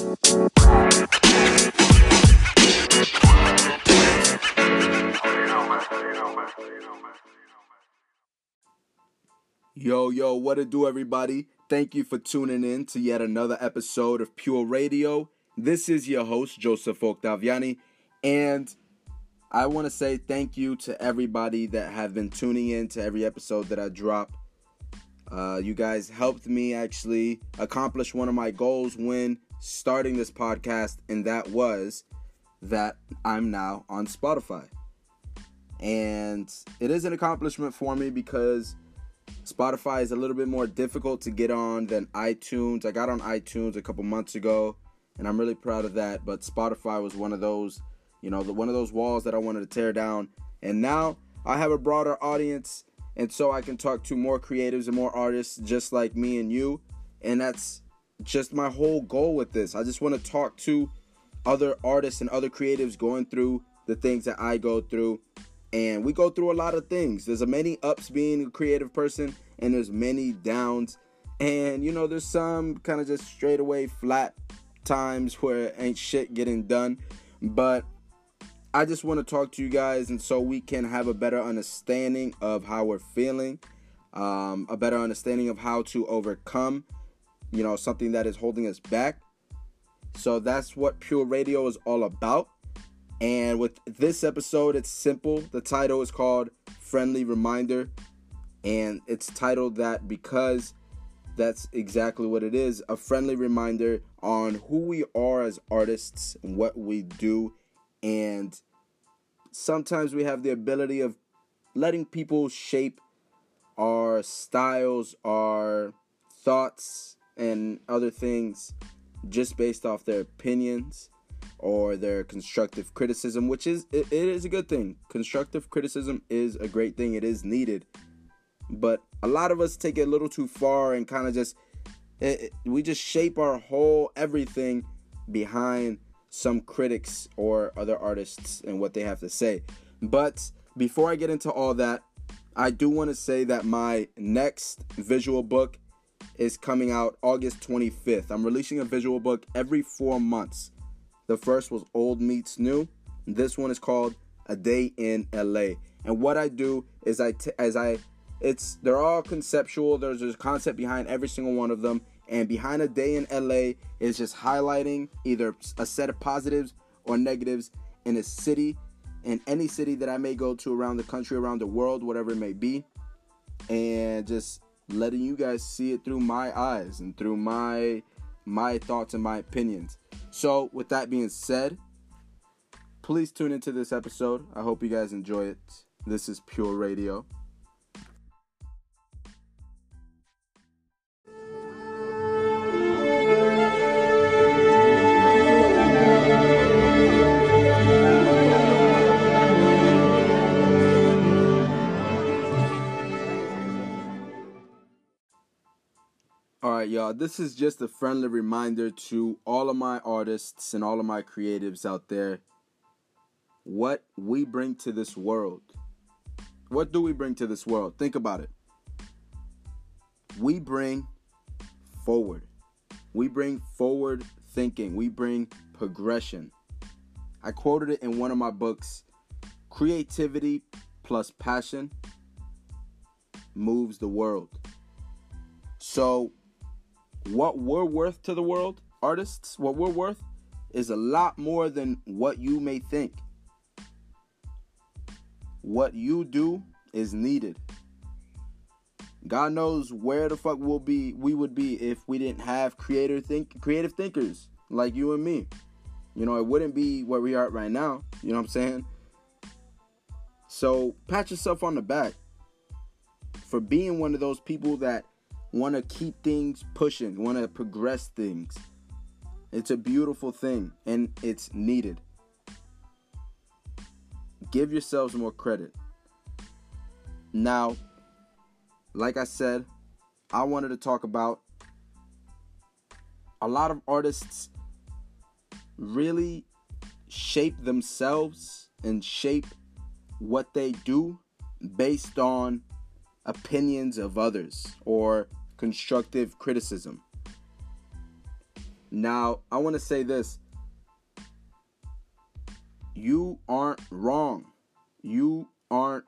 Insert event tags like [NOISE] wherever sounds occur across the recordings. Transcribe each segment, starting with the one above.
Yo, yo, what it do, everybody? Thank you for tuning in to yet another episode of Pure Radio. This is your host, Joseph Octaviani, and I want to say thank you to everybody that have been tuning in to every episode that I drop. Uh, you guys helped me actually accomplish one of my goals when starting this podcast, and that was that I'm now on Spotify. And it is an accomplishment for me because Spotify is a little bit more difficult to get on than iTunes. I got on iTunes a couple months ago, and I'm really proud of that. But Spotify was one of those, you know, one of those walls that I wanted to tear down. And now I have a broader audience, and so I can talk to more creatives and more artists just like me and you. And that's just my whole goal with this. I just want to talk to other artists and other creatives going through the things that I go through and we go through a lot of things. There's a many ups being a creative person, and there's many downs. And you know, there's some kind of just straight away flat times where ain't shit getting done. But I just want to talk to you guys, and so we can have a better understanding of how we're feeling, um, a better understanding of how to overcome, you know, something that is holding us back. So that's what Pure Radio is all about. And with this episode, it's simple. The title is called Friendly Reminder. And it's titled that because that's exactly what it is a friendly reminder on who we are as artists, and what we do. And sometimes we have the ability of letting people shape our styles, our thoughts, and other things just based off their opinions or their constructive criticism, which is it, it is a good thing. Constructive criticism is a great thing. It is needed, but a lot of us take it a little too far and kind of just it, it, we just shape our whole everything behind some critics or other artists and what they have to say. But before I get into all that, I do want to say that my next visual book is coming out August 25th. I'm releasing a visual book every four months. The first was Old Meets New. This one is called A Day in LA. And what I do is I t- as I it's they're all conceptual. There's a concept behind every single one of them. And behind a day in LA is just highlighting either a set of positives or negatives in a city, in any city that I may go to around the country, around the world, whatever it may be. And just letting you guys see it through my eyes and through my my thoughts and my opinions. So, with that being said, please tune into this episode. I hope you guys enjoy it. This is Pure Radio. Right, y'all. This is just a friendly reminder to all of my artists and all of my creatives out there what we bring to this world. What do we bring to this world? Think about it. We bring forward. We bring forward thinking. We bring progression. I quoted it in one of my books creativity plus passion moves the world. So, what we're worth to the world, artists, what we're worth is a lot more than what you may think. What you do is needed. God knows where the fuck we'll be we would be if we didn't have creator think creative thinkers like you and me. You know, it wouldn't be where we are right now. You know what I'm saying? So pat yourself on the back for being one of those people that want to keep things pushing, want to progress things. It's a beautiful thing and it's needed. Give yourselves more credit. Now, like I said, I wanted to talk about a lot of artists really shape themselves and shape what they do based on opinions of others or constructive criticism. Now, I want to say this. You aren't wrong. You aren't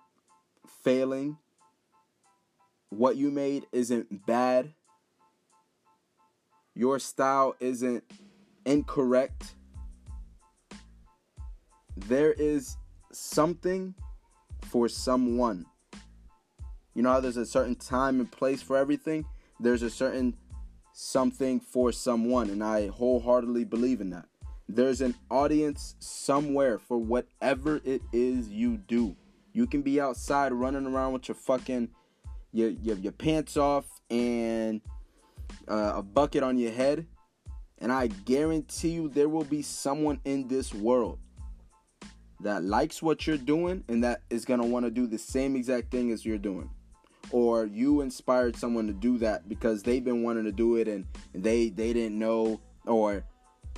failing. What you made isn't bad. Your style isn't incorrect. There is something for someone. You know how there's a certain time and place for everything? There's a certain something for someone, and I wholeheartedly believe in that. There's an audience somewhere for whatever it is you do. You can be outside running around with your fucking your your, your pants off and uh, a bucket on your head, and I guarantee you there will be someone in this world that likes what you're doing and that is gonna want to do the same exact thing as you're doing or you inspired someone to do that because they've been wanting to do it and they they didn't know or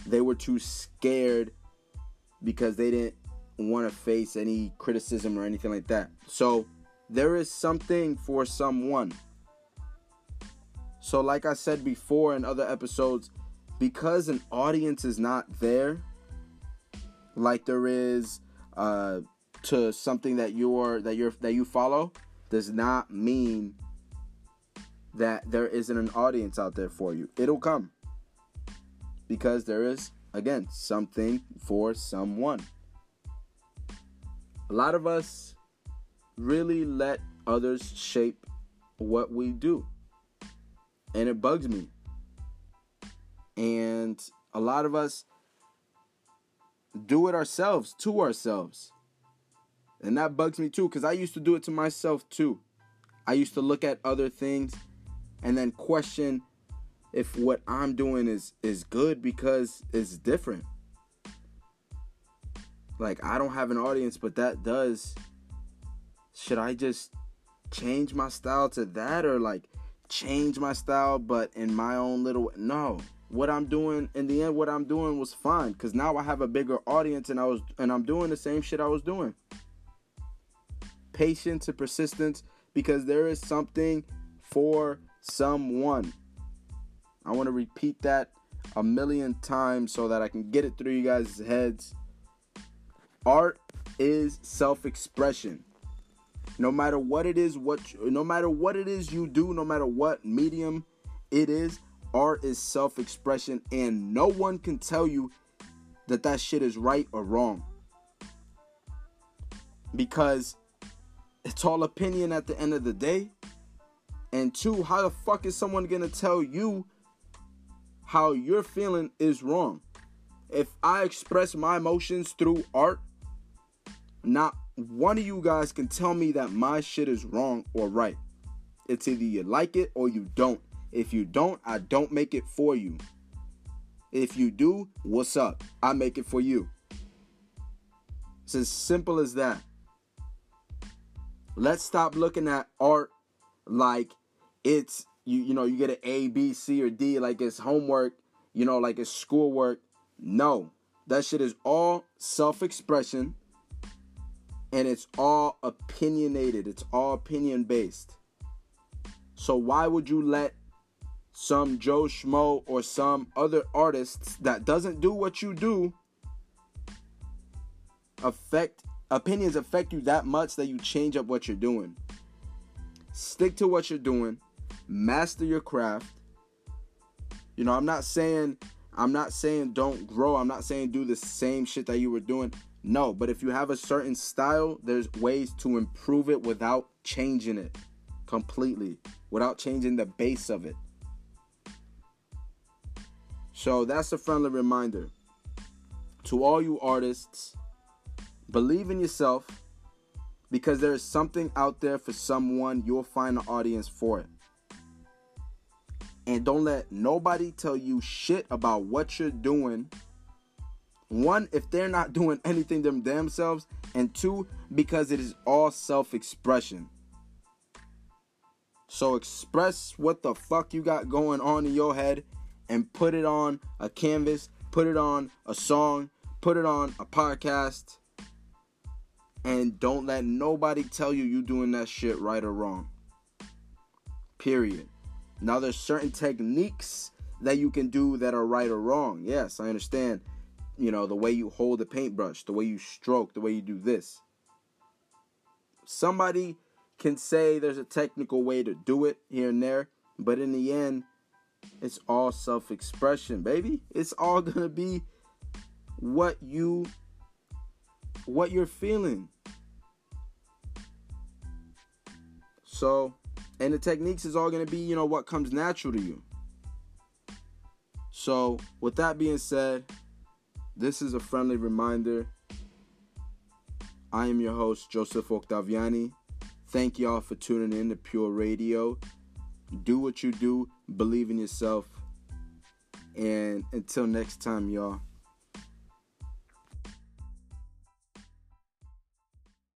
they were too scared because they didn't want to face any criticism or anything like that. So there is something for someone. So like I said before in other episodes, because an audience is not there like there is uh to something that you're that you're that you follow, does not mean that there isn't an audience out there for you. It'll come. Because there is, again, something for someone. A lot of us really let others shape what we do. And it bugs me. And a lot of us do it ourselves to ourselves. And that bugs me too, because I used to do it to myself too. I used to look at other things and then question if what I'm doing is is good because it's different. Like I don't have an audience, but that does. Should I just change my style to that or like change my style but in my own little no what i'm doing in the end what i'm doing was fine because now i have a bigger audience and i was and i'm doing the same shit i was doing patience and persistence because there is something for someone. I want to repeat that a million times so that I can get it through you guys' heads. Art is self-expression. No matter what it is, what no matter what it is you do, no matter what medium it is, art is self-expression and no one can tell you that that shit is right or wrong. Because it's all opinion at the end of the day. And two, how the fuck is someone gonna tell you how you're feeling is wrong? If I express my emotions through art, not one of you guys can tell me that my shit is wrong or right. It's either you like it or you don't. If you don't, I don't make it for you. If you do, what's up? I make it for you. It's as simple as that. Let's stop looking at art like it's you you know you get an A, B, C, or D like it's homework, you know, like it's schoolwork. No, that shit is all self-expression, and it's all opinionated. It's all opinion based. So why would you let some Joe Schmo or some other artists that doesn't do what you do affect opinions affect you that much that you change up what you're doing. Stick to what you're doing, master your craft. You know, I'm not saying I'm not saying don't grow. I'm not saying do the same shit that you were doing. No, but if you have a certain style, there's ways to improve it without changing it completely, without changing the base of it. So that's a friendly reminder to all you artists Believe in yourself because there is something out there for someone. You'll find an audience for it. And don't let nobody tell you shit about what you're doing. One, if they're not [LAUGHS] doing anything them themselves, and two, because it is all self-expression. So express what the fuck you got going on in your head and put it on a canvas, put it on a song, put it on a podcast and don't let nobody tell you you're doing that shit right or wrong. Period. Now there's certain techniques that you can do that are right or wrong. Yes, I understand. You know, the way you hold the paintbrush, the way you stroke, the way you do this. Somebody can say there's a technical way to do it here and there, but in the end, it's all self expression, baby. It's all [LAUGHS] gonna be what you what you're feeling. So, and the techniques is all going to be, you know, what comes natural to you. So, with that being said, this is a friendly reminder. I am your host, Joseph Octaviani. Thank y'all for tuning in to Pure Radio. Do what you do, believe in yourself. And until next time, y'all.